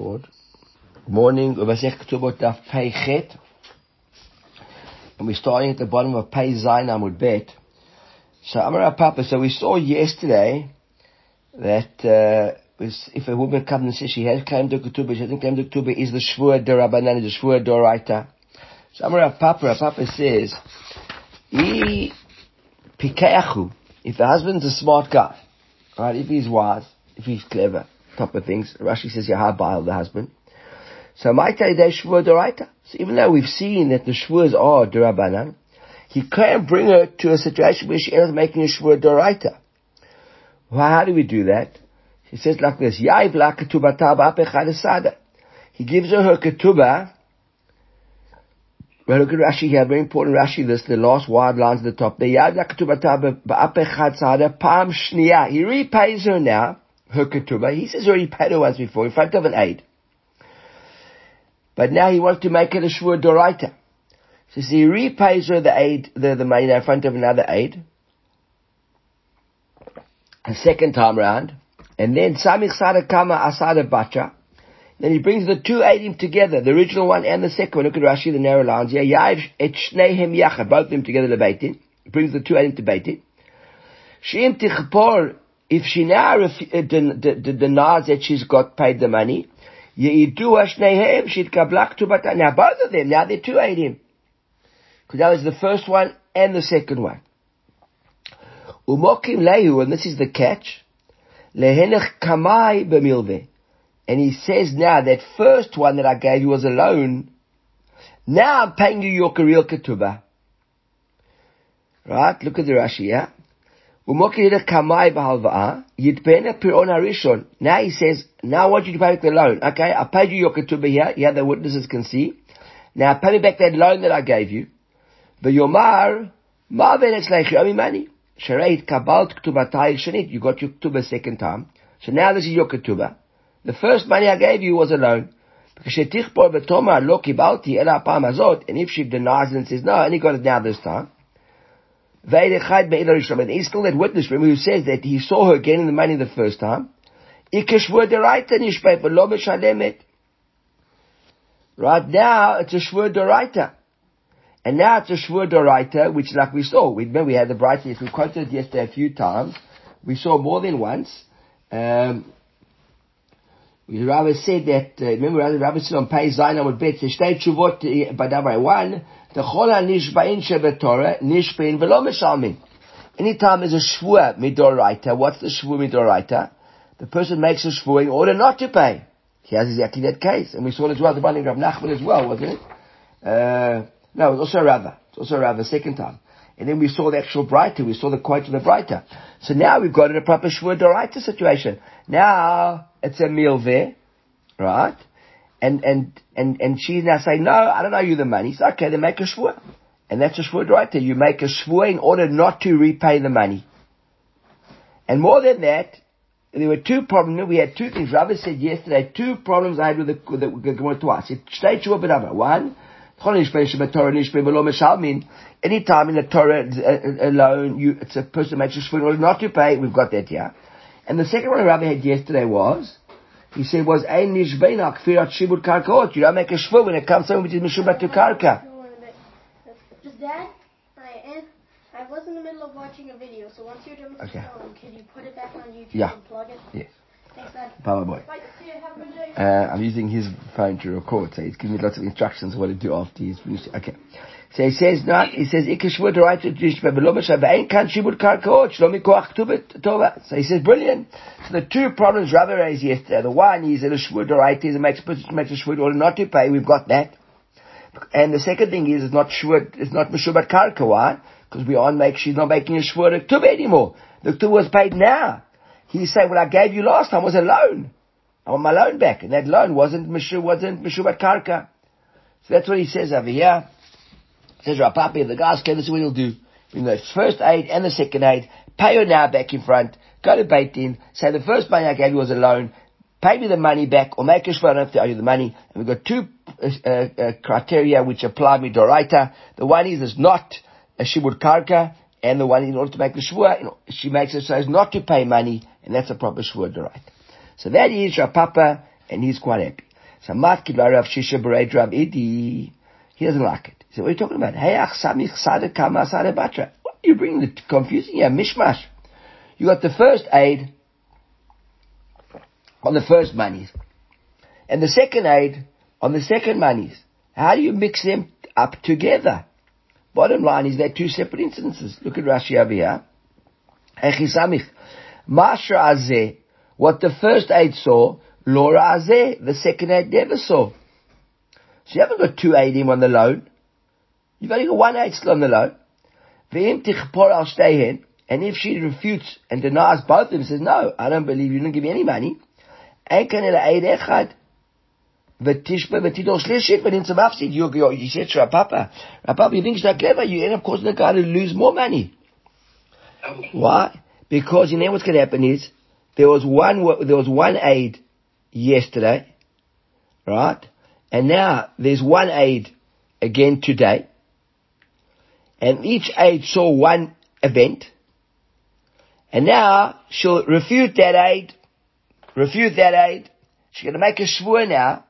Good morning, Ketubot Pei Chet. And we're starting at the bottom of Pei Zayin Amud Bet. So Amar Papa, so we saw yesterday that uh, if a woman comes and says she has claimed the ketubah, she hasn't claimed the ketubah, is the shvur derabanan, the shvur doraita. So Amar Papa, Papa says, pikeachu, if the husband's a smart guy, right, if he's wise, if he's clever, type of things. Rashi says Yahabal, the husband. So Maita de Shvur Doraita. So even though we've seen that the Shvurs are Durabanan, he can't bring her to a situation where she ends up making a Shvur Doraita. Well, how do we do that? He says like this, Yaiv la He gives her her ketubah. Well, look at Rashi here, very important Rashi this, the last wide lines at the top. The ba'apechad. He repays her now her ketubah. He says already paid her once before in front of an aid. But now he wants to make it a shvur doraita. So he repays her the aid, the, the money in front of another aid. A second time round. And then samich sada kama asada bacha. Then he brings the two aidim together, the original one and the second one. Look at Rashi, the narrow lines here. Yair et shnehem yachad, both of them together to beitin. He brings the two aidim to beitin. Sheim tichpor if she now ref- uh, den- den- den- denies that she's got paid the money, she'd. Now both of them, now they're two him. Because that was the first one and the second one. Umokim lehu, and this is the catch, lehenech kamai b'milve. And he says now, that first one that I gave you was a loan, now I'm paying you your real ketubah. Right? Look at the Rashi, yeah? Now he says, now I want you to pay back the loan. Okay, I paid you your ketubah here. Yeah, the witnesses can see. Now pay me back that loan that I gave you. The Yomar, Ma'aven Etzleichi money Mani. Shareit Kabalt Ktubatayil You got your ketubah second time. So now this is your ketubah. The first money I gave you was a loan. And if she denies and says no, I only got it now this time he's still that witness for him who says that he saw her getting the money the first time. Right now, it's a shvur deraita. And now it's a shvur deraita, which like we saw, we remember we had the bright we quoted yesterday a few times. We saw more than once. Um, the Rabbi said that, uh, remember the Rabbi said on page Zayin would bet, the shtei tshuvot by number one, the chola nishbain shebetorah, nishbain velo mishalmin. Anytime there's a shvua midoraita, what's the shvua midoraita? The person makes a shvua in order not to pay. He has exactly that case. And we saw it as well, the binding of Nachman as well, wasn't it? Uh, no, it was also Rava. It's also Rava, second time. And then we saw the actual brighter, we saw the quote of the brighter. So now we've got a proper shvua doraita situation. Now, it's a meal there, right? and and and and she's now saying, no, I don't owe you the money. So okay, then make a shvur, and that's a shvur right there. You make a shvur in order not to repay the money. And more than that, there were two problems. We had two things. Rabbi said yesterday, two problems I had with the, with the, with the twice. It stayed shvur but One, anytime in the Torah uh, uh, alone, you, it's a person makes a shvur in order not to pay. We've got that here. And the second one Rabbi had yesterday was, he said was ein nishbeina kfirat shibud karkaot. You don't make a shvur when it comes to which is mishubat to karka. Just dad, I, I was in the middle of watching a video, so once you're done with okay. the film, can you put it back on YouTube yeah. and plug it? Yes. Thanks, Dad. Bye, boy. Bye. See you. Have a good day. Uh, I'm using his phone to record, so he's giving me lots of instructions of what to do after he's finished. Okay. So he says, no, he says, ikashvud right to ain't kan shibud karkaot, shlomi koach tova. So he says, brilliant. So the two problems Rabbi raised yesterday, the one is that a shvud right is it makes, makes a shvud order not to pay, we've got that. And the second thing is, it's not shvud, it's not mishubat karka? Because we aren't make, she's not making a shvud tuba anymore. The tuba was paid now. He said, well, I gave you last time was a loan. I want my loan back. And that loan wasn't, wasn't mishubat karka. So that's what he says over here. Says Rapapi, the guys came, this is what he'll do. Bring the first aid and the second aid, pay her now back in front, go to Beit Din, say the first money I gave you was a loan, pay me the money back, or make a have to owe you the money. And we've got two uh, uh, criteria which apply me doraita. The one is it's not a shibud karka, and the one in order to make the shvur, you know, she makes it so as not to pay money, and that's a proper shvur doraita. So that is Rapapa, and he's quite happy. So Matkid Rav Shisha Rav Idi. He doesn't like it. He said, what are you talking about? Hey, samich sade kama sade batra. What are you bringing the confusing here? Mishmash. You got the first aid on the first monies. And the second aid on the second monies. How do you mix them up together? Bottom line is they're two separate incidences. Look at Rashi over here. Mashra azeh. What the first aid saw, Laura azeh. The second aid never saw. So you haven't got two aidim on the loan. You've only got one Eitzlam Nalo. The tichpor al shtehen. And if she refutes and denies both of them, says, no, I don't believe you, didn't give me any money. Einkan el eid echad. V'tishba v'tidol shlishit v'nitzam afsid. You, you, you said to Rapapa, Rapapa, you think it's not clever, you end up causing the guy to lose more money. Why? Because you know what's going to happen is, there was one, there was one aid yesterday, right? And now there's one aid again today. And each aid saw one event. And now she'll refute that aid, refute that aid. She's going to make a shvur now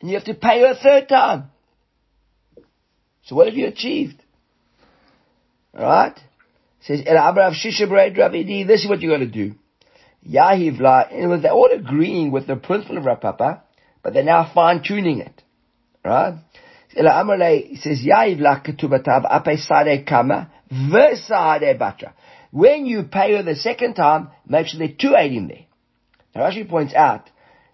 and you have to pay her a third time. So what have you achieved? Alright? Says, this is what you're going to do. Yahivla, and they're all agreeing with the principle of Rapapa, but they're now fine tuning it. Right? He says, Yahivla ketubatav ape kama versade batra. When you pay her the second time, make sure there are two aid in there. Now Rashi points out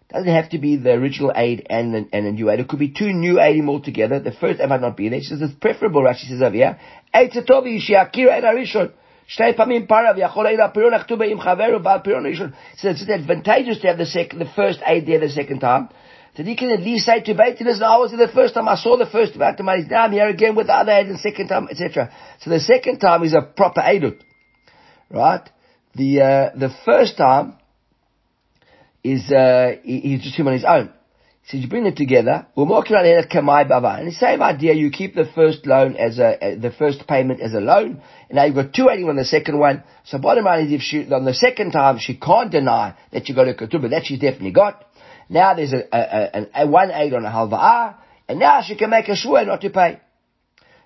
doesn't have to be the original aid and the, and a new aid. It could be two new aidim altogether. The first aid might not be there. She says it's preferable, Rashi says over here. Aid tzatovi shiakira aid arishon. שתי פעמים פרה ויכול העיד הפירון הכתובה עם חבר ובעל פירון ראשון. So it's advantageous to have the second, the first aid there the second time. So you can at least say to Beit listen, I was the first time, I saw the first Beit now I'm here again with the other aid the second time, etc. So the second time is a proper aidut. Right? The, uh, the first time, is uh, he, he's just him on his own. So you bring it together. We'll mock my baba. And the same idea, you keep the first loan as a, uh, the first payment as a loan, and now you've got two on the second one. So bottom line is if she, on the second time, she can't deny that you got a ketubah, that she's definitely got. Now there's a, a, a, a one eight on a halva'ah, and now she can make a shua not to pay.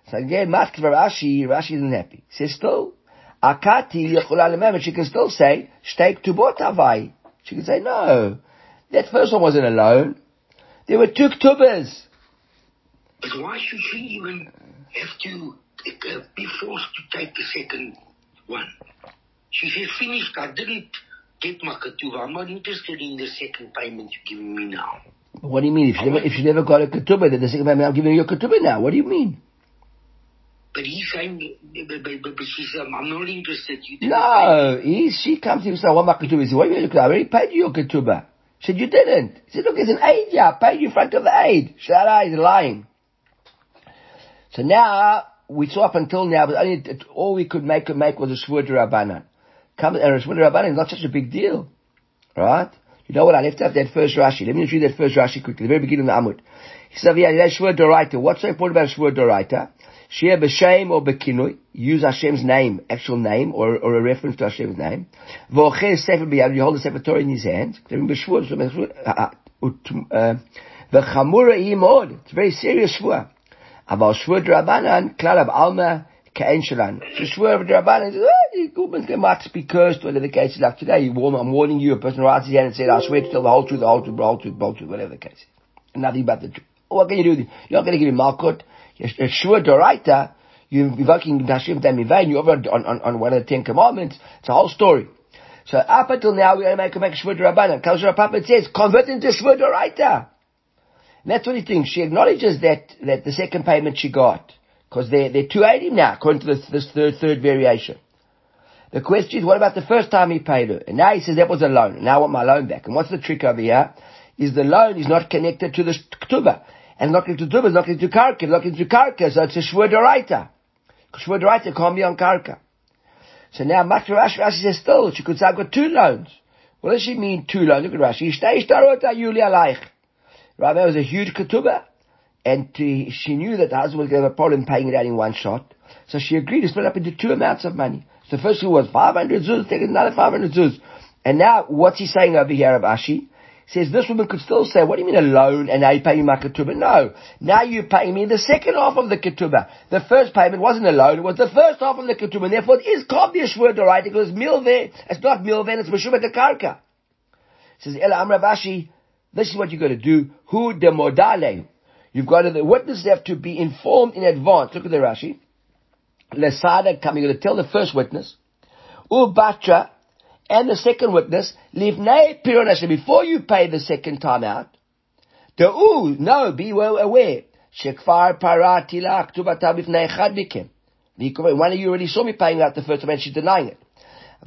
So again, Matkva Rashi, Rashi isn't happy. He says still, Akati, she can still say, Shteik tubot avai. She can say, no, that first one wasn't a loan. There were two ktubas. But why should she even have to uh, be forced to take the second one? She said, finished, I didn't get my ketubah. I'm not interested in the second payment you're giving me now. What do you mean? If you, never, if you never got a ketubah, then the second payment, I'm giving you a ketubah now. What do you mean? But he's saying, but, but, but she's, um, I'm not interested. You no, he, she comes to him and says, I want my ketubah. He said, what do you mean, I already paid you your ketubah. She said, you didn't. He said, look, it's an aid, yeah, I paid you in front of the aid. Shara is lying. So now, we saw up until now, but only, all we could make make was a shvur rabbanan. Come, and a shvur rabbanan is not such a big deal. Right? You know what? I left out that first Rashi. Let me just read that first Rashi quickly. The very beginning of the Amud. He said, yeah, that's shvur doraita. What's so important about shvur doraita? Share b'shem or b'kinui, use Hashem's name, actual name, or, or a reference to Hashem's name. V'ocher sefer b'yad, you hold the sefer Torah in his hand. Uh, v'chamura imod, it's very serious shvua. Aval shvua drabanan, klal alma, ka'en shalan. So shvua drabanan, you might be cursed, whatever the case is. Like today, you warn, I'm warning you, a person writes his hand and says, I swear to tell the whole truth, the whole truth, the whole truth, the whole truth, whatever the case is. nothing but the truth. Oh, what can you do? You're not going to give him malkut. Yeshua Doraita, you're invoking Hashem Damivay, and you're over on, on, on one of the Ten Commandments. It's a whole story. So up until now, we're going to make a make Shvur Rabbanan. Kalshur Papa says, convert into Shvur Doraita. And that's what he thinks. She acknowledges that, that the second payment she got. Because they're, they're 280 now, according to this, this third, third variation. The question is, what about the first time he paid her? And now he says that was a loan. Now I want my loan back. And what's the trick over here? Is the loan is not connected to the ketubah and not into Dubas, not into Karka, not into Karka, so it's a Shvur Doraita. Shvur can't be on Karka. So now Makra Rashi, Rashi says still, she could say I've got two loans. What does she mean two loans? Look at Rashi. Ishtei ishtarota yuli alayich. Right, that was a huge ketubah. And to, she knew that the husband was going to have a problem paying it out in one shot. So she agreed to split up into two amounts of money. So the first one was 500 zuz, take another 500 zuz. And now, what's he saying over here of Ashi? says this woman could still say, what do you mean a loan and now you pay me my ketubah? No. Now you pay me the second half of the ketubah. The first payment wasn't a loan, it was the first half of the ketubah, and therefore it is called the Yeshua right because it's milve, it's not milve, it's Meshubat Karka. Says, Ela Amravashi, this is what you got to do. Who de modale? You've got to, the They have to be informed in advance. Look at the Rashi. Lesada coming you're going to tell the first witness. Ubatra and the second witness, leave Livnei Pironasha, before you pay the second time out, the ooh, no, be well aware. Shekfar paratila aktubata bifnei echad mikem. One of you already saw me paying out the first time and she's denying it.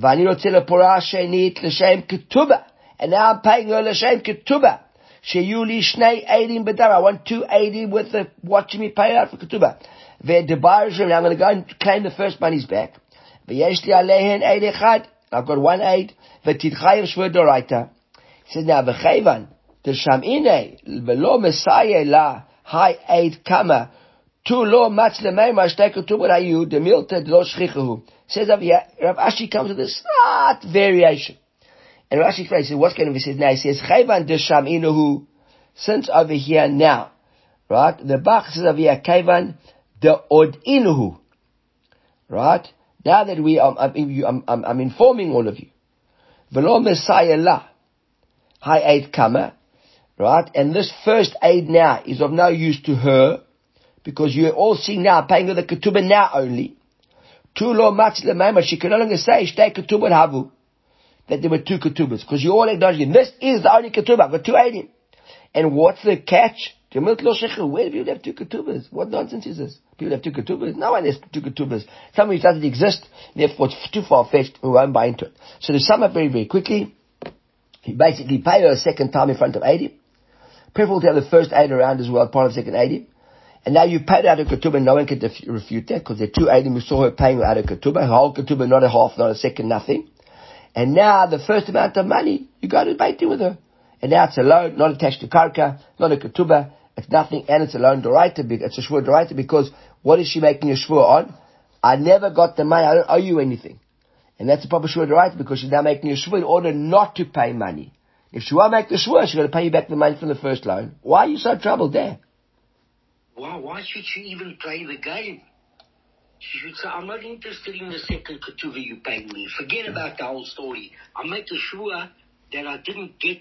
Vani rotzela l'shem ketubah And now I'm paying her l'shem ketubah. Sheyuli Shnei Eidim B'Dam. I want two Eidim with the watching me pay out for Ketubah. Ve'debarishim. I'm going to go and claim the first money's back. Ve'yesh li alehen Eid Echad. I've got one Eid. Ve'tidchayev Shver Doraita. He says now v'chayvan d'shamine v'lo mesaye la high Eid Kama. Tu lo matz lemay mashtei Ketubah ayu demilta lo shchichu. Says Rav Ashi comes with a slight variation. And Rashi explains, what's going to be said now? He says, Chayvan desham inuhu, since over here now, right? The Bach says over here, Kayvan the od inuhu, right? Now that we, um, I'm, I'm, I'm, informing all of you. Velo Messiah la, high aid kama, right? And this first aid now is of no use to her, because you're all seeing now, paying her the ketubah now only. Tu lo matz she can no longer say, shtei ketubah havu that there were two ketubas. Because you all acknowledge this is the only ketubah. Got two eighty. And what's the catch? Where do people have two ketubas? What nonsense is this? People have two ketubas? No one has two ketubas. Something which doesn't exist, therefore it's too far-fetched, we won't buy into it. So to sum up very, very quickly, you basically pay her a second time in front of 80. Preferable to have the first 80 around as well, part of the second 80. And now you paid out a ketubah, no one can def- refute that, because there are two 80, we saw her paying out a ketubah, whole ketubah, not a half, not a second, nothing. And now the first amount of money, you go to Beit with her. And now it's a loan, not attached to karka, not a ketubah, it's nothing, and it's a loan doraita, it's a shvur doraita because what is she making a shvur on? I never got the money, I don't owe you anything. And that's a proper shvur doraita because she's now making a shvur in order not to pay money. If she won't make the shvur, she's going to pay you back the money from the first loan. Why are you so troubled there? Why, why should she even play the game? She should say, I'm not interested in the second ketuvah you paid me. Forget about the whole story. I make sure that I didn't get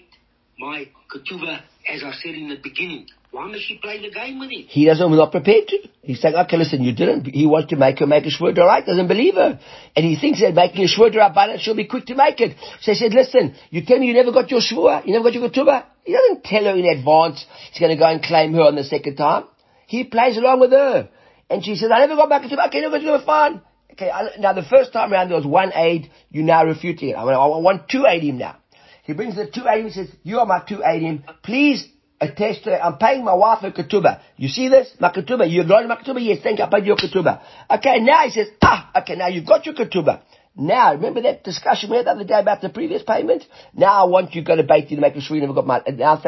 my ketuvah as I said in the beginning. Why must she play the game with him? He doesn't, not prepared to. He's saying, okay, listen, you didn't. He wants to make her make a shvur right, doesn't believe her. And he thinks that making a shvur right, she'll be quick to make it. So he said, listen, you tell me you never got your shvur, you never got your ketubah. He doesn't tell her in advance he's going to go and claim her on the second time. He plays along with her. And she says, I never got back into okay, got to fine. Okay, I, now the first time around there was one aid, you now refuting it. I, mean, I want two aid him now. He brings the two aid him, says, you are my two aid him. Please attest to it. I'm paying my wife a ketubah. You see this? My ketubah. You acknowledge my ketubah? Yes, thank you. I paid your ketubah. Okay, now he says, ah, okay, now you've got your ketubah. Now, remember that discussion we had the other day about the previous payment? Now I want you to go to Beit to make sure you never got my, now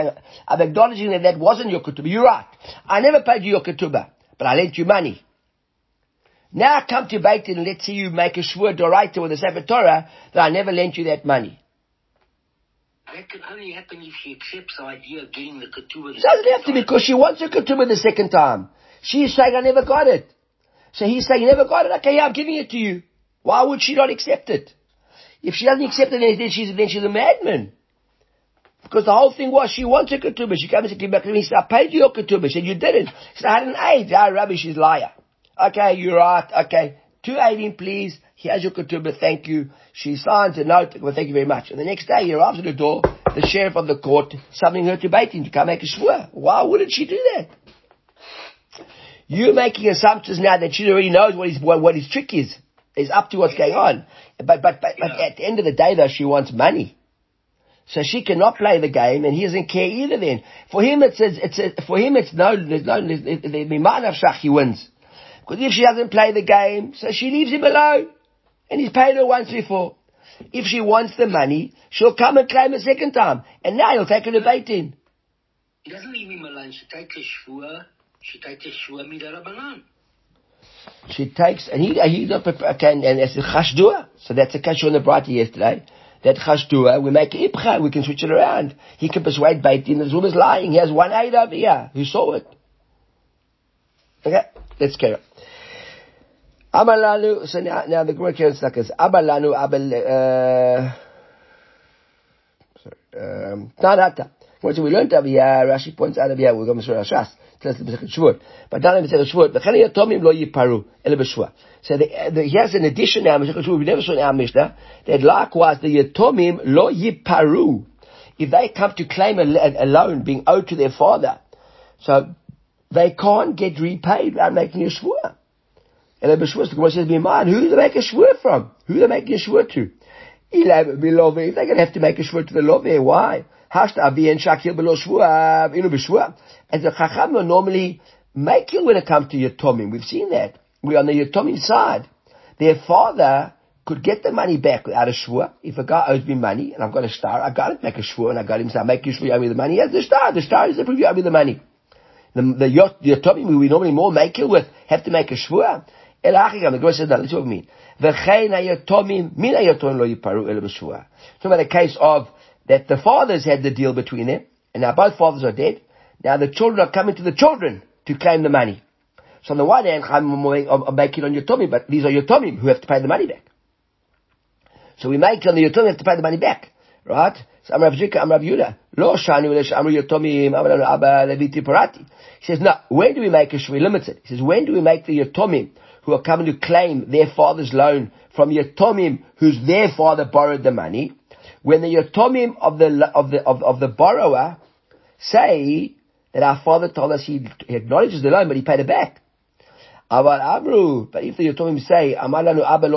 I'm acknowledging that that wasn't your ketubah. You're right. I never paid you your ketubah but I lent you money. Now I come to Beit and let's see you make a shvur doraita with the Sefer Torah that I never lent you that money. That can only happen if she accepts the idea of getting the ketubah. It doesn't have to be because she wants a ketubah the second time. She's saying I never got it. So he's saying you never got it. Okay, yeah, I'm giving it to you. Why would she not accept it? If she doesn't accept it, then she's, then she's a madman. Because the whole thing was she wants a ketubah. She comes and back to me and said, I paid you your ketubah. She said, you didn't. She said, I had an aid. Ah, rubbish, she's liar. Okay, you're right. Okay. 218, please. Here's your ketubah. Thank you. She signs a note. Well, thank you very much. And the next day, he arrives at the door. The sheriff of the court summoning her to Beitin to come make a shvur. Why wouldn't she do that? You're making assumptions now that she already knows what his, what, what his trick is. Is up to what's going on. But, but, but, but at the end of the day though, she wants money. So she cannot play the game, and he doesn't care either. Then for him, it's a, it's a, for him it's no there's no the he wins because if she doesn't play the game, so she leaves him alone, and he's paid her once before. If she wants the money, she'll come and claim a second time, and now he'll take her to Beit in. He doesn't leave him alone. She takes a shvua. She takes a shvua midarabanan. She takes, and he, he not okay, and, and it's a chashdua. So that's a kashu on the brighter yesterday that chashtua, we make ipcha, we can switch it around. He can persuade Beit Din that the is lying. He has one aid over here who saw it. Okay, let's carry on. Amalanu, so now, now the Gemara carries like this. Amalanu, abel, uh, sorry, um, What we learned here, Rashi points out we're going to show Rashas. Tells the Masechet Shvuot. But down in Masechet Shvuot, v'chani yatomim lo yiparu, ele b'shua. So the, the, he has an addition now, Masechet Shvuot, we never saw in our Mishnah, that likewise the yatomim lo yiparu. If they come to claim a, a, loan being owed to their father, so they can't get repaid without making a shvua. And the the Gemara says, "Miman, who do they make a shvua from? Who do they make a shvua to? If they're going to have to make a shvua to the love, why? Hashta avi and shakil below shvua, inu b'shvua. And the chacham normally make you when it comes to yatomim. We've seen that. We're on the yatomim side. Their father could get the money back without a shvua. If a guy owes me money and I've got a star, I've got to make a shvua and I got him to say, make you shvua, you owe me the money. He has the star. The star is the proof you owe me the money. The, the, the Yatomim we normally more make it with have to make a shvua. El Achigam, the Gemara says, no, that's what we mean. V'chein hayatomim, min hayatomim lo yiparu el b'shvua. So about a case of that the fathers had the deal between them, and now both fathers are dead. Now the children are coming to the children to claim the money. So on the one hand, I'm making on Yatomim, but these are Yatomim who have to pay the money back. So we make on the Yatomim have to pay the money back. Right? So I'm Rav Zika, I'm Rav Yudah. Lo shani v'lesh amru Yatomim, amru abba leviti parati. He says, no, when do we make a shvi limited? He says, when do we make the Yatomim who are coming to claim their father's loan from Yatomim whose their father borrowed the money? When the Yatomim of the, of the, of, of the borrower say that our father told us he, he acknowledges the loan, but he paid it back. But if the Yatomim say, Amalanu Abba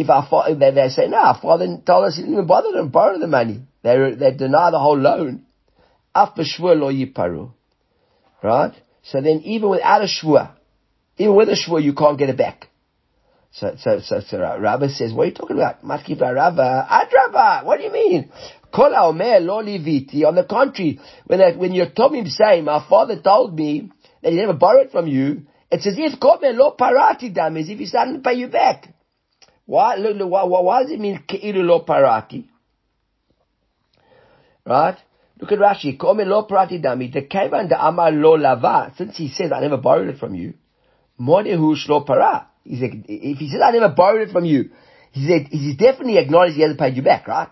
if our father, they, they say, no, our father told us he didn't even bother to borrow the money. They, they deny the whole loan. Af b'shvua lo yiparu. Right? So then even without a shvua, even with a shvua, you can't get it back. So, so, so, so Rabbi says, what are you talking about? Matkif Rava, ah, Adrava, what do you mean? Kol haomer lo liviti. On the contrary, when, when you're Tomim say, my father told me that he never borrowed from you, it's as if Komer lo parati dam, as if he started to pay you back. Why, why, why does it mean keilu lo parati? Right? Look at Rashi. Kome lo parati dami. The kevan da amar lo lava. Since he says, I never borrowed it from you. Modehu shlo para. He said, if he says, I never borrowed it from you, he said, he's definitely acknowledged he hasn't paid you back, right?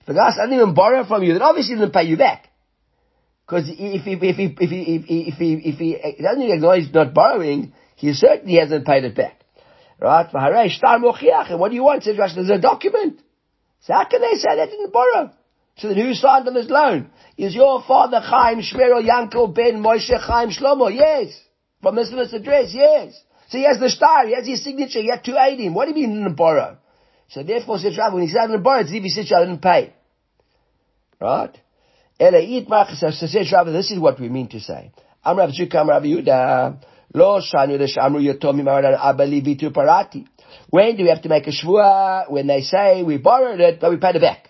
If the guy says, I didn't even borrow from you, then obviously he didn't pay you back. Because if he, if he, if he, if he, if he, if he doesn't even acknowledge he's not borrowing, he certainly hasn't paid it back. Right? What do you want? Says Rashi, there's a document. So how can they say they didn't borrow? So then who signed on this loan? Is your father Chaim Shmerel Yankel Ben Moshe Chaim Shlomo? Yes. From this this address, yes. So he has the star, he has his signature, he had aid him. What do you mean borrow? So therefore, when he said borrow, it's if he said I didn't pay. Right? This is what we mean to say. Am Rav Zukam Am Rav Yehuda. Lo shanu the shamru yotomi maradan abali vitu parati. When do we have to make a shvua? When they say we borrowed it, but we paid it back.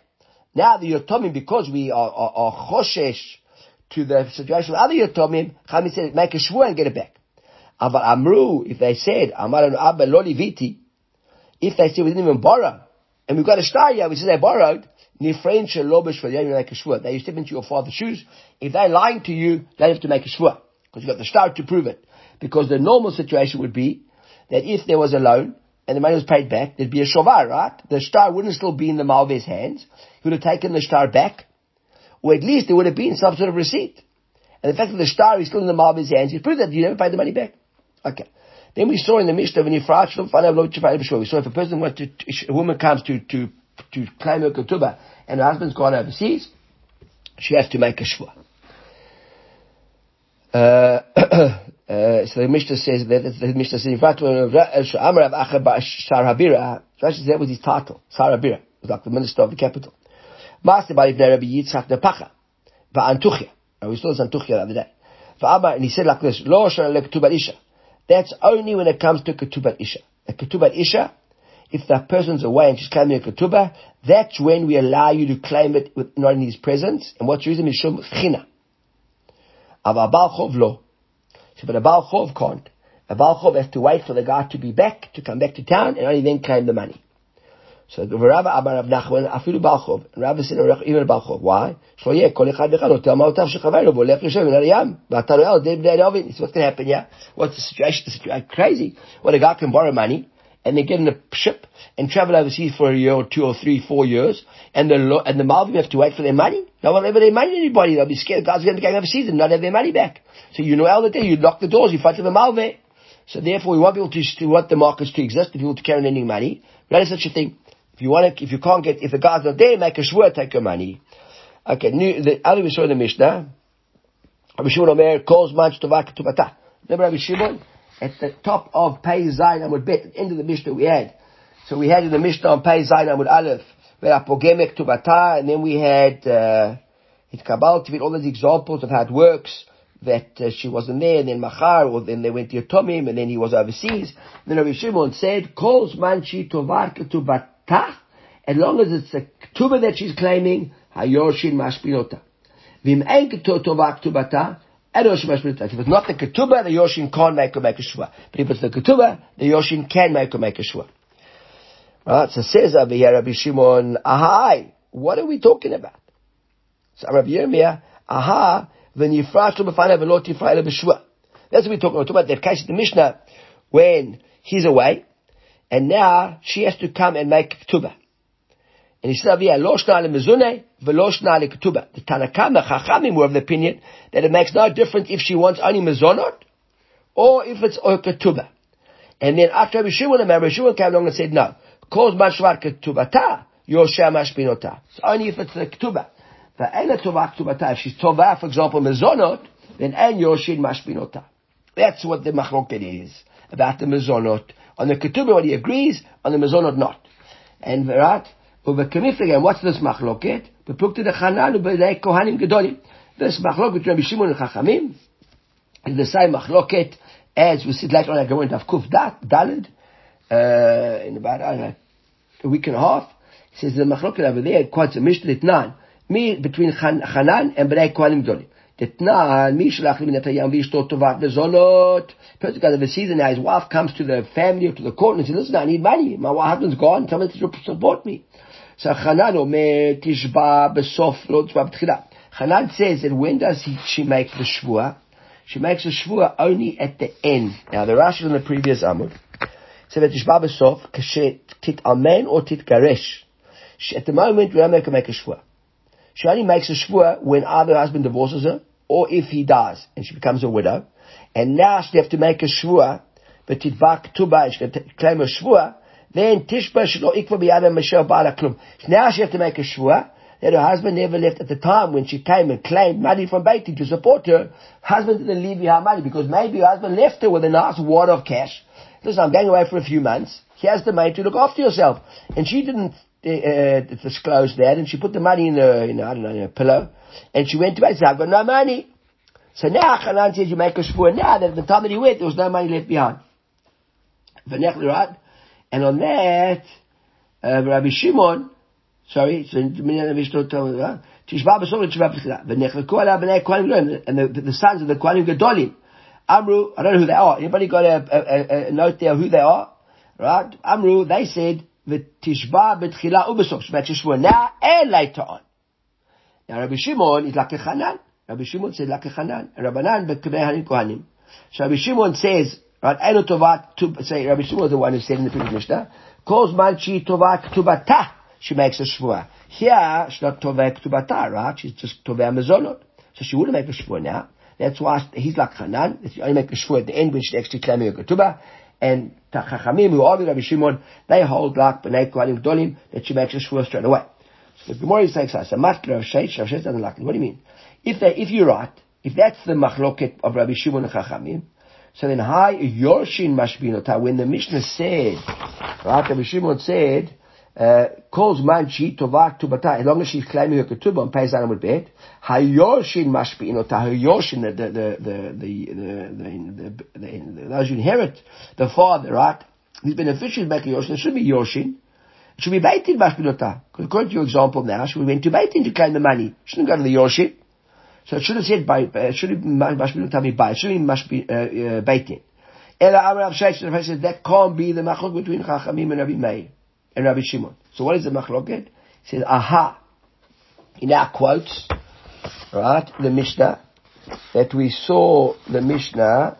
Now the yotomim, because we are, are, are choshesh to the situation of other yotomim, Chami said, make a shvua and get it back. Aval amru, if they said, amaran abba loli viti, if they said we didn't even borrow, and we've got a here, we say they borrowed, nifrein the make a shvua. They step into your father's shoes. If they're lying to you, they have to make a shvua. Because you've got the star to prove it. Because the normal situation would be that if there was a loan, and the money was paid back, there'd be a shovar, right? The star wouldn't still be in the Malve's hands. He would have taken the star back. Or at least there would have been some sort of receipt. And the fact that the star is still in the Malve's hands, you prove that you never paid the money back. Okay. Then we saw in the Mishnah when you we saw if a person wants to, a woman comes to, to, to claim her ketubah and her husband's gone overseas, she has to make a shvua. Uh, uh, so the Mishnah says that the Mishnah says Habira, Rashi that was his title, Shar Habira, was like the minister of the capital. Master by Rabbi Yitzchak Nepacha, Va'antuchia, we saw this Antuchia the other day. Va'amar, and he said like this, Lo Shana Lektubat Isha. That's only when it comes to Ketubat Isha. A Ketubat Isha, if that person's away and she's claiming a Ketubah, that's when we allow you to claim it with, not in his presence. And what's the reason? Mishum China. But a Baal lo. So, but a Baal Chov can't. A Baal Chov has to wait for the guy to be back, to come back to town, and only then claim the money. So the Rabbi Amar Rav Nachman afilu balchov. Rabbi said even balchov. Why? So yeah, v'echad otel ma'otav shechavaru v'olech yoshem in Ariyam. V'ataru el dei b'nei Novin. This is what's going to happen, yeah? What's the situation? The situation crazy. When a guy can borrow money, and they get in a ship and travel overseas for a year or two or three, four years, and the and the Malvim have to wait for their money. No one ever their money anybody. They'll be scared. God's going to going overseas and not have their money back. So you know all the day you lock the doors, you fight for the Malveh. So therefore, we want people to, to want the markets to exist you want to carry any money. That is such a thing. If you want to, if you can't get, if the guy's not there, make a shvur, take your money. Okay, new, the other we saw in the Mishnah, Rabbi Shimon Omer calls manch tovak tubata. Remember Rabbi Shimon? At the top of Pei Zayin Amud Bet, at the end of the Mishnah we had. So we had in the Mishnah on Pei Zayin Amud Aleph, Verapogemek tubata, and then we had, uh, it Kabbalah all those examples of how it works that uh, she wasn't there, and then Machar, or then they went to Yotomim, and then he was overseas. Then Rabbi Shimon said, calls manchi tovar ketubata, as long as it's a ketubah that she's claiming, hayoshin mashpinota. Vim ein tovar ketubata, if it's not the ketubah, the yoshin can't make her make a shua. But if it's the ketubah, the yoshin can make her make a shua. Right? So says over here Rabbi Shimon, ahai, what are we talking about? So Rabbi Yirmiyah, aha, when yifrash lo b'fanav v'lo tifra ele b'shua. That's what we're talking about. We're talking about that case in the Mishnah when he's away, and now she has to come and make ketubah. And he said, "Yeah, lo shna mezune v'lo shna ketubah." The Tanakam, the Chachamim were of the opinion that it makes no difference if she wants only mezonot or if it's ketubah. And then after Rabbi Shimon, Rabbi Shimon came along and said, "No, cause mashvar ketubata, yosha mashpinota. It's only if it's the ketubah." If she's tova, for example, mezonot, then en yoshin mashpinota. That's what the machloket is about the mezonot. On the ketubah, he agrees, on the mezonot not. And right, over again, what's this machloket? Bepukte de Chanan ubelei kohanim gedolim. This machloket Rabbi Shimon and Chachamim is the same machloket as we see later on. I go into Kuf Dalid uh, in about know, a week and a half. He says the machloket over there quotes a Mishnah nine me between Hanan and Bnei Kohanim Gdolim. Detnan, mi shlach li minatayam v'ishto tovat bezonot. Person got the season now, his wife comes to the family or to the court and says, listen, I need money. My husband's gone, me to support me. So Hanan omer tishba besof lo tishba b'tchila. Hanan says that when does he, she make the shvua? She makes the shvua only at the end. Now the Rashi in the previous Amud said that tishba besof, kashet tit amen or tit garesh. At the moment, we don't make a make a shvua. She only makes a shvua when either husband divorces her or if he dies and she becomes a widow. And now she have to make a shvua, but titvak tuba, she can claim a shvua, then tishba shlo ikva biyada mashel ba'ala klum. Now she have to make a shvua that her husband never left at the time when she came and claimed money from Beitin to support her. Husband didn't leave her money because maybe her husband left her with a nice wad of cash. Listen, I'm going away for a few months. Here's the money to look after yourself. And she didn't uh, disclosed that, and she put the money in a, in I don't know, in a pillow, and she went to bed. She said, I've got no money. So now Hanan says, you make a shvur now that the time that he went, there was no money left behind. And on that, uh, Rabbi Shimon, sorry, so Minyan the told me, Tishba b'sol v'tishba b'chila. V'nechleku ala b'nei kohanim. And the, the sons of the kohanim gedolim. Amru, I don't know who they are. Anybody got a, a, a note there who they are? Right? Amru, they said, the v'tishba b'tchila u'b'sol. Shvat Now and later on. Now Rabbi Shimon is like a Hanan. Rabbi Shimon said like a Hanan. Rabbanan beknei kohanim. So Rabbi Shimon says, right, Eno tovat, to, say, Rabbi Shimon is the one who said in the previous Mishnah, calls man she tovat ktubata, she makes a shvua. Here, she's not tovat ktubata, right? She's just tovat mezonot. So she wouldn't make a shvua now. That's why he's like Hanan. You only make a shvua at the end when she's actually claiming a ketubah and ta Chachamim who argue Rabbi Shimon, they hold like B'nai Kohanim Gdolim that she makes a shvur straight away. The Gemara us a matla of Sheish, Rav Sheish doesn't like it. What do you mean? If they, if you're right, if that's the machloket of Rabbi Shimon and Chachamim, so then hi Yorshin Mashbinota, when the Mishnah said, right, Rabbi Shimon said, uh, calls man she tovak tubata, as long as she's claiming her ketubah on Pei Zayin with bet, hayorshin mashpi'inota, hayorshin, the, the, the, the, the, the, the, those who inherit the father, right? These beneficiaries make a yorshin, it should be yorshin. It should be baitin mashpi'inota. Because according to your example now, she went to baitin to claim the money. Shouldn't go to the yorshin. So it should have said by, uh, should have mashpi'inota be by, it should have been uh, baitin. Ela Rav Sheish, that can't be the machlok between Chachamim and Rabbi Meir. and Rabbi Shimon. So what is the machloket? He says, aha. In our quotes, right, the Mishnah, that we saw the Mishnah,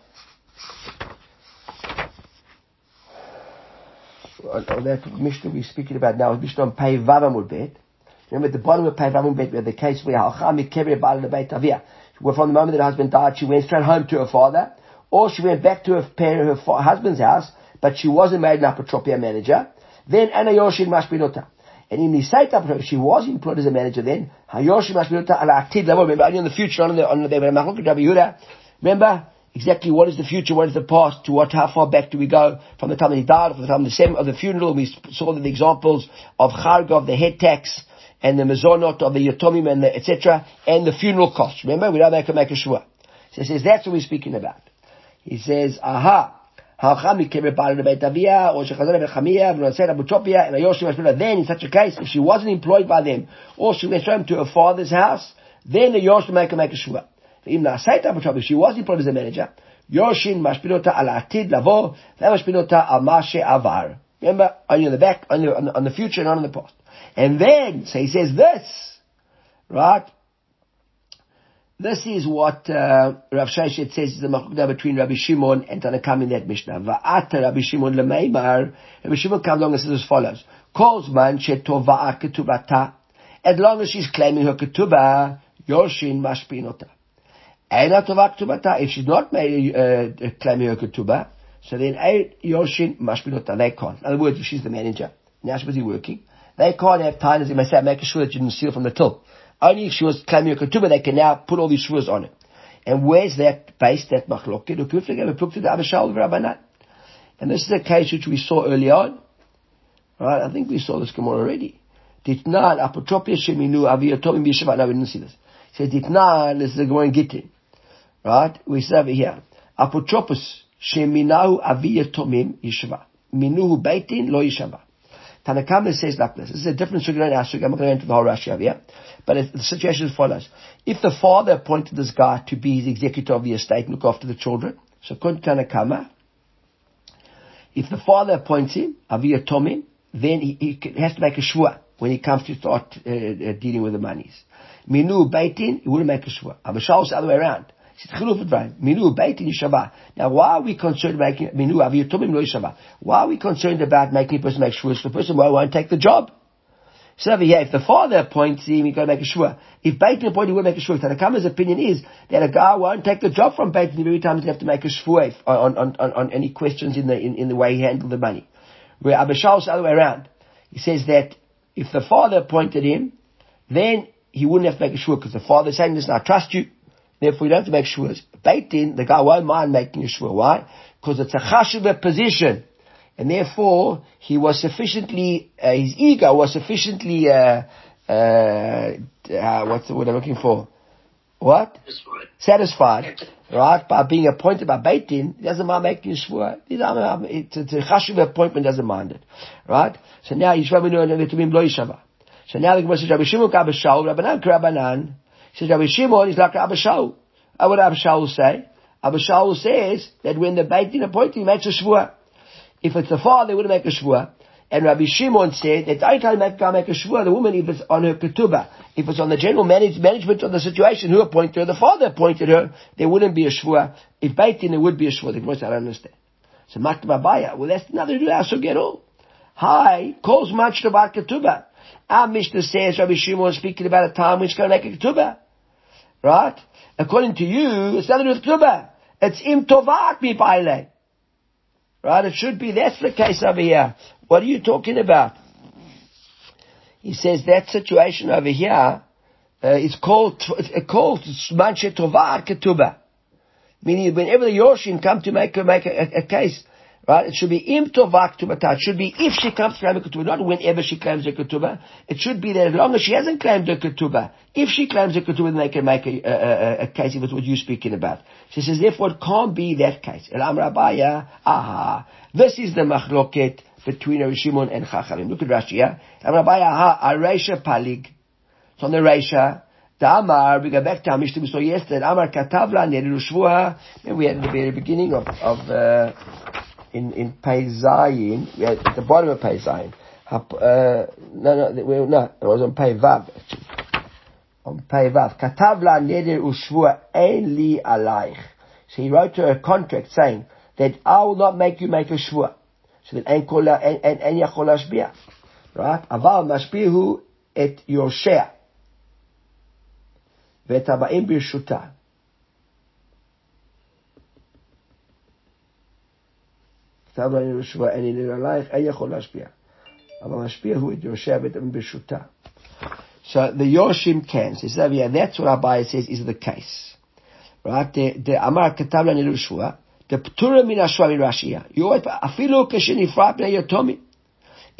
that Mishnah we're speaking about now is Mishnah on Pei Vavamud Bet. Remember at the bottom of Pei Vavamud Bet we had the case where Halchami Kebri Bal Beit Avia. Where from the moment that her husband died, she went straight home to her father, or she went back to her, parent, her husband's house, but she wasn't made an apotropia manager. Then Anna Yoshin Mashpinota. And in the site apotropia, she was employed as a manager then. Hayoshi Mashpinota ala Aktid level. Remember, only in the future, on the, on the, Remember, exactly what is the future, what is the past, to what, how far back do we go from the time that he died, from the time of the, same, of the funeral. We saw the examples of Charg, of the head tax, and the mezonot of the yatomim and the etc. and the funeral costs. Remember, we don't make a make a shua. So he says that's what we're speaking about. He says, aha. Then in such a case, if she wasn't employed by them, or she went home to her father's house, then the Yosh make a make a shua. If she was employed as a manager, Yoshin mashpinota al atid lavo, mashpinota al mashe avar. Remember, only on the back, on the, on the future, not on the past. And then, so he says this, right? This is what uh, Rav Sheshet says is the machukda between Rabbi Shimon and Tanakam in that Mishnah. Va'ata Rabbi Shimon lemeimar. Rabbi Shimon comes along and says as follows: shetovaa ketubata. As long as she's claiming her ketubah, yoshin mashpinota. If she's not made, uh, claiming her ketubah, so then yoshin mashpinota. They can't. In other words, if she's the manager, now she's busy working. They can't have time, as they may say, making sure that you didn't steal from the till. Only if she was claiming a ketubah, they can now put all these shvuas on it. And where's that based, that machloket? And we've looked to the Abishal, Rabbi Nath? And this is a case which we saw early on. Right? I think we saw this Gemara already. Ditnan apotropia sheminu aviyatomim yeshiva. No, we didn't see this. It says Ditnan, this is a Gemara in Gittin. Right? We say over here. Apotropos sheminahu aviyatomim yeshiva. Minuhu beitin lo yeshiva. Tanakama says like this. This is a different sugar and sugar. I'm not going to enter the whole Rashi over here. But the situation is follows. If the father appointed this guy to be his executor of the estate and look after the children, so Tanakama, if the father appoints him, Aviyah Tomim, then he, he, has to make a shua when he comes to start uh, uh, dealing with the monies. Minu Beitin, he wouldn't make a shua. Abishal is the other way around. Now why are we concerned about making? Why are we concerned about making a person make shua? The person won't take the job. So over here, if the father appoints him, he's got to make a shua. If Beitin appoints, him, he will make a shua. Tanakama's opinion is that a guy won't take the job from Beitin every time he have to make a shua on, on, on, on any questions in the, in, in the way he handled the money. Where Abishal's the other way around. He says that if the father appointed him, then he wouldn't have to make a shua because the father's saying, listen, I trust you. Therefore, you don't have to make shuas. Beitin, the guy won't mind making a shua. Why? Because it's a chashuva position and therefore he was sufficiently, uh, his ego was sufficiently, uh, uh, uh, what's the word I'm looking for? What? Satisfied. Right? By being appointed by Beitin, he doesn't mind making a shvua. It's a chashuv appointment, doesn't mind it. Right? So now Yishva Benu and Netumim Lo Yishava. So now the Gemara says Rabbi Shimon Rabbi Shaul, Rabbanan Rabbanan. Says Rabbi Shimon is like Rabbi Shaul. What Rabbi Shaul say? Rabbi Shaul says that when the Beitin appointed, he makes a shvua. If it's the father, they wouldn't make a shvua. And Rabbi Shimon said that I can't make, make a shvua, the woman, if it's on her ketubah. If it's on the general manage, management of the situation, who appointed her? The father appointed her. There wouldn't be a shvua. If baitin, there would be a shvua. The Gemara I don't understand. So Maktab Abaya, well that's nothing to do with get all. Hi, calls much about ketubah. Our Mishnah says Rabbi Shimon speaking about a time when she's going to make a ketubah. Right? According to you, it's nothing to do with ketubah. It's im tovak mi Right? It should be, that's the case over here. What are you talking about? He says that situation over here uh, is called, it's called Manche Tovah Ketuba. Meaning whenever the Yoshin come to make make a, a, case, right, it should be im tovah ketubah. It should be if she comes to claim a ketubah, not whenever she claims a ketubah. It should be that as long as she hasn't claimed a ketubah, if she claims a ketubah, then they can make a, a, a, case if it's what you're speaking about. She says, therefore it can't be that case. Elam Rabaya, aha. This is the machloket between Rav Shimon and Chachamim. Look at Rashi, yeah? Rabaya, aha, Aresha Palig. It's on the Resha. The Amar, we go back to our Mishnah we saw yesterday. Amar Katavla, Neriru Shvuah. And we had at the very beginning of, of, uh, in, in Pei Zayin, we had at the bottom of Pei Zayin. uh, no, no, no, it was on Pei Vav. On Pei Vav. Katav la neder ushvua ein li alaich. So he wrote her a contract saying that I will not make you make a shvua. So that ein kol ein ein yachol ashbia. Right? Aval mashbihu et yoshea. ואת הבאים ברשותה. כתב לנו יהושע, אין עניין עלייך, אין יכול להשפיע. אבל המשפיע הוא את יהושע ואת הבאים ברשותה. So the Yoshim can. So yeah, that's what Abai says is the case. Right? The Amar כתב לנו יהושע, the פטורה מן השואה מרש"יה. אפילו כשנפרד מן היתומים.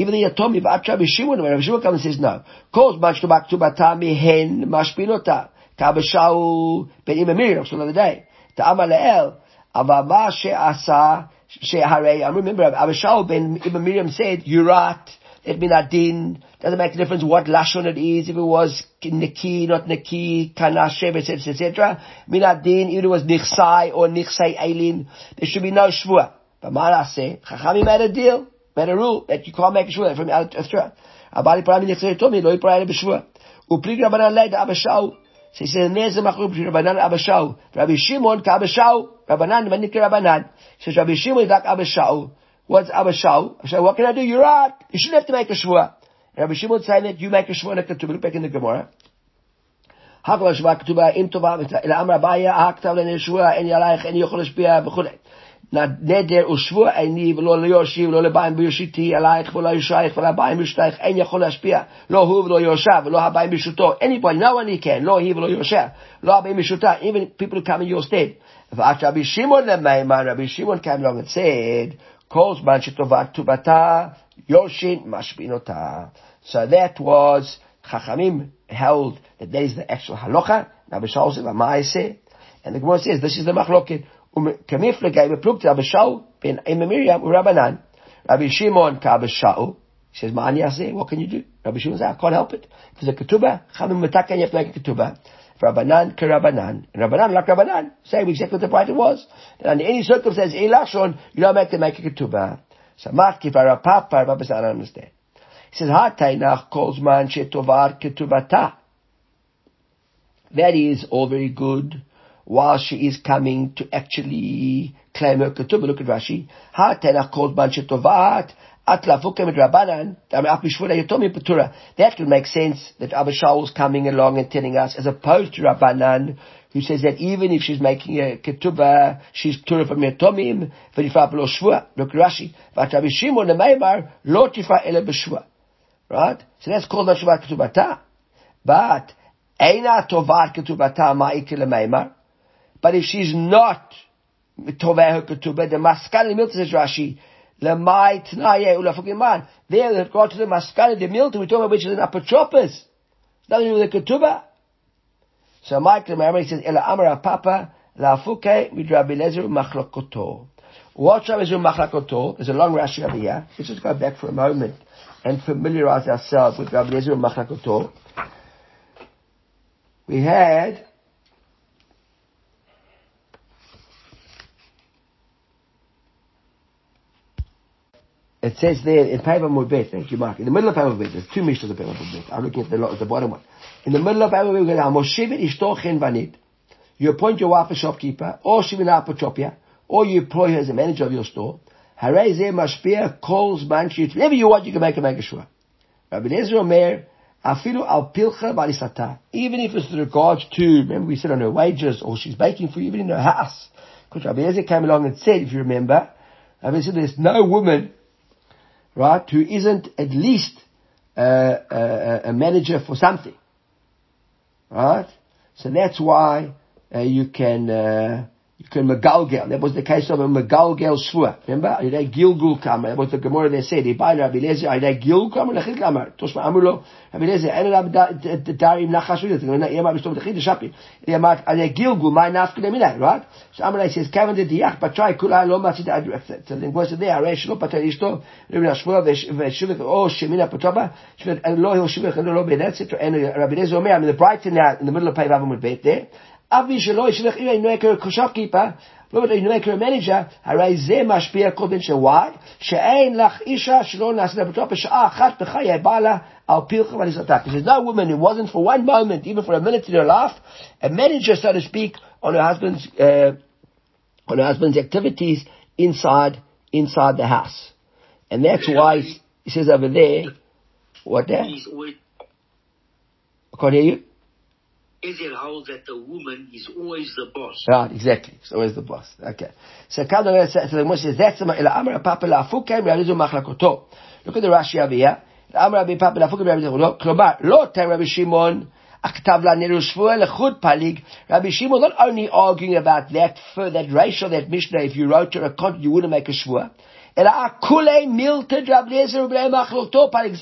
Even the Yatomi, ועד רבי שמעון, רבי שמעון comes and says no. כל זמן שתובע כתובתה מהן משפיל אותה. כבשאו בן אמא מרים, so another day. תאמר לאל, אבל מה שעשה, שהרי, Eh, I remember, Abishao ben Ibn Miriam said, Yurat, it min adin, doesn't make a difference what lashon it is, if it was neki, not neki, kanashev, etc., etc. Min adin, if it was nichsai or nichsai ailin, there should be no shvua. But what say, Chachami made a deal, made a rule that you can't make a shvua from out of Torah. Abali parami nichsai tomi, lo yiparayim b'shvua. Upli Rabbanan leid Abishao, so he said, there's a machlok between Rabbanan and Abishau. Rabbi Shimon to Abishau. Rabbanan, manik Rabbanan. says, Rabbi Shimon is like Abishau. What's Abishau? Abishau, what can I do? You're right. You shouldn't have to make a shvua. Rabbi Shimon saying that you make a shvua and a ketubah. Look back in the Gemara. Hakla shvua ketubah im tovah. Ila amra baya lene shvua en yalaych en yochol shpia. נדר ושבוע איני ולא ליורשי ולא לביים ביושיתי עלייך ולא יושייך ולא הביים ביושתייך אין יכול להשפיע לא הוא ולא יורשה ולא הביים בישותו anybody no one can לא היא ולא יורשה לא הביים בישותה even people come in your state ועד שרבי שמעון למימר רבי שמעון came along and said כל זמן שטובה כתובתה יורשין משבין אותה so that was חכמים held that that is the actual halacha Rabbi Shaul said Ma'aseh and the Gemara says this is the machloket um, Kamiflegai beplukta abishau ben ememiryam urabanan. Rabbi Shimon kabishau. He says, Ma'ani Yaseh, what can you do? Rabbi Shimon says, I can't help it. There's a ketubah. Chamim matakan, you have to make a ketubah. Rabbanan kerabanan. Rabbanan like Rabbanan. Say exactly what the price was. And under any circumstance, elashon, you don't make to make a ketubah. So kifara papa, Rabbi says, I don't understand. He says, Ha tainach calls man shetovar ketubata. That is all very good while she is coming to actually claim her ketubah. Look at Rashi. Ha called ban rabbanan. That can make sense that Abba Shaul is coming along and telling us, as opposed to Rabbanan, who says that even if she's making a ketubah, she's ptura from yatomim, v'nifra below shvua. Look Rashi. Vat Shimon nemeimar, lo tifra ele b'shvua. Right? So that's called Nashvat ketubata. But, Eina tovar ketubata ma'ikil lemeimar. But if she's not toveh ketubah, the maskal milta says Rashi, lemai tnaye ulafukiman. There, they've got to the maskal, the milta we talk about, which is an apotropos. Nothing to do with the ketubah. So Michael Mamre says, Ela Amara Papa, Lafuke, Midrabi Lezer Machlakoto. What Rabbi Lezer Machlakoto? There's a long Rashi over here. Let's just go back for a moment and familiarize ourselves with Rabbi Lezer Machlakoto. We had it says there in Pava Mudbet, thank you, Mark. In the middle of Pava Mudbet, there's two missions of Pava Mudbet. I'm looking at the, the bottom one. In the middle of Pava Mudbet, Moshe Ishto Chen Vanit. You appoint your wife a shopkeeper, or Shivina Apotropia, or you employ her as a manager of your store. Harei Zeh Mashpia calls Banshit. Whatever you want, you can make a make a shua. Rabbi Nezer Omer, Afilu al pilcha barisata. Even if it's with regards to, remember we said on her wages, or she's baking for you, even in her house. Because Rabbi Nezer came along and said, if you remember, Rabbi said there's no woman right, who isn't at least a, a, a manager for something, right? So that's why uh, you can uh, can megalgel. That was the case of a megalgel shvua. Remember? Ayidei gilgul kamar. That was the Gemara they said. Ibai Rabbi Lezer. Ayidei gilgul kamar lechid kamar. Toshma Amulo. Rabbi Lezer. En Rabbi Darim nachash vidit. Yema b'shtom lechid shapi. Yema ayidei gilgul. My nafka deminai. Right? So Amalei says, Kevin did diach, but try kula lo matzit adrek. So then goes there. Arei shlo pater ishto. Rabbi Nashvua v'shivik. Oh shemina patoba. Shivik. Lo hill shivik. And lo benet. And Rabbi Lezer Omer. I mean the bright in in the middle of Pei with Beit there. There's no woman who wasn't for one moment, even for a minute in her life, a manager, so to speak, on her husband's, uh, on her husband's activities inside, inside the house. And that's why he says over there, what that? I can't hear you. Is it holds that the woman is always the boss. Right, exactly. It's always the boss. Okay. So Kadar says, the Moshe says, that's the Amr Papa Lafukem Realizu Machlakoto. Look at the Rashi over here. Amr Rabbi Papa Lafukem Realizu Klobar, Lo Tem Rabbi Shimon. Rabbi Shimon not only arguing about that for that ratio, that Mishnah, if you wrote to a contract, you wouldn't make a shvua. And the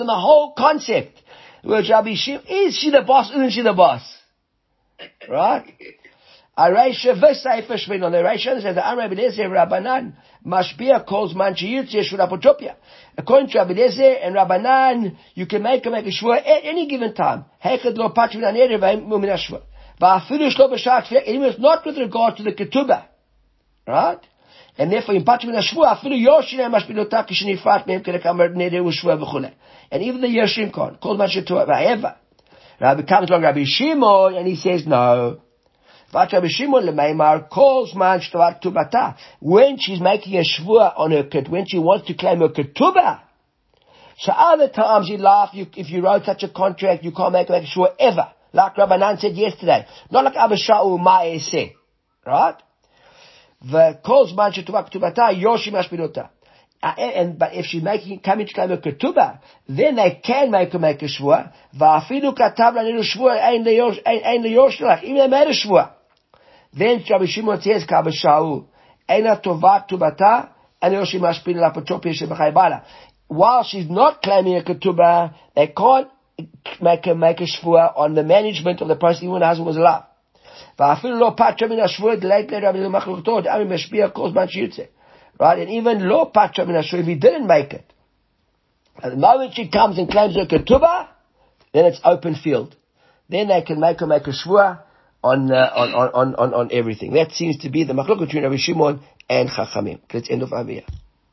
whole concept. Which Rabbi Shimon, is she the boss? Isn't she the boss? Right? Areisha v'seifa shvin on the Areisha says the Amr Abelazar Rabbanan mashbia calls man shiyutz yeshur apotropia. According to Abelazar and Rabbanan, you can make a make a shvur at any given time. Hechad lo patrin aneder v'mumin ashvur. Va'afilu shlo b'shat tefillah. It was not with regard to the ketubah. Right? And therefore, in patrin ashvur, afilu yoshin mashbilotah kishnifat mehem kedek amar neder u'shvur v'chule. And even the Yoshim Khan, called man shetua, va'eva. Rabbi comes along Rabbi Shimon and he says no. Rabbi Shimon calls man shtavat tubata when she's making a shvua on her kit, when she wants to claim her ketubah. So other times you laugh, you, if you wrote such a contract, you can't make, a shvua ever. Like Rabbi Nan said yesterday. Not like Abba Sha'u Ma'e said. Right? The calls man shtavat tubata yoshi mashpinota. Uh, and but if she's making coming to claim a ketubah, then they can make her make a shvua. Va'afilu katav lanilu shvua ein leyosh like even they made a shvua. Then Rabbi Shimon says kabel shaul eina tovat tubata and yoshi mashpin lapotopia shebachai bala. While she's not claiming a ketubah, they can't make her make a shvua on the management of the person even when the husband was alive. ואפילו לא פתרה מן השבוע דלית לרבי למחלוקתו, דאמי משפיע כל זמן שיוצא. Right? And even lo patra min if he didn't make it. At the moment she comes and claims her ketubah, then it's open field. Then they can make her make a shvua on, uh, on, on, on, on, everything. That seems to be the machlok between Rabbi Shimon and Chachamim. Let's end off over.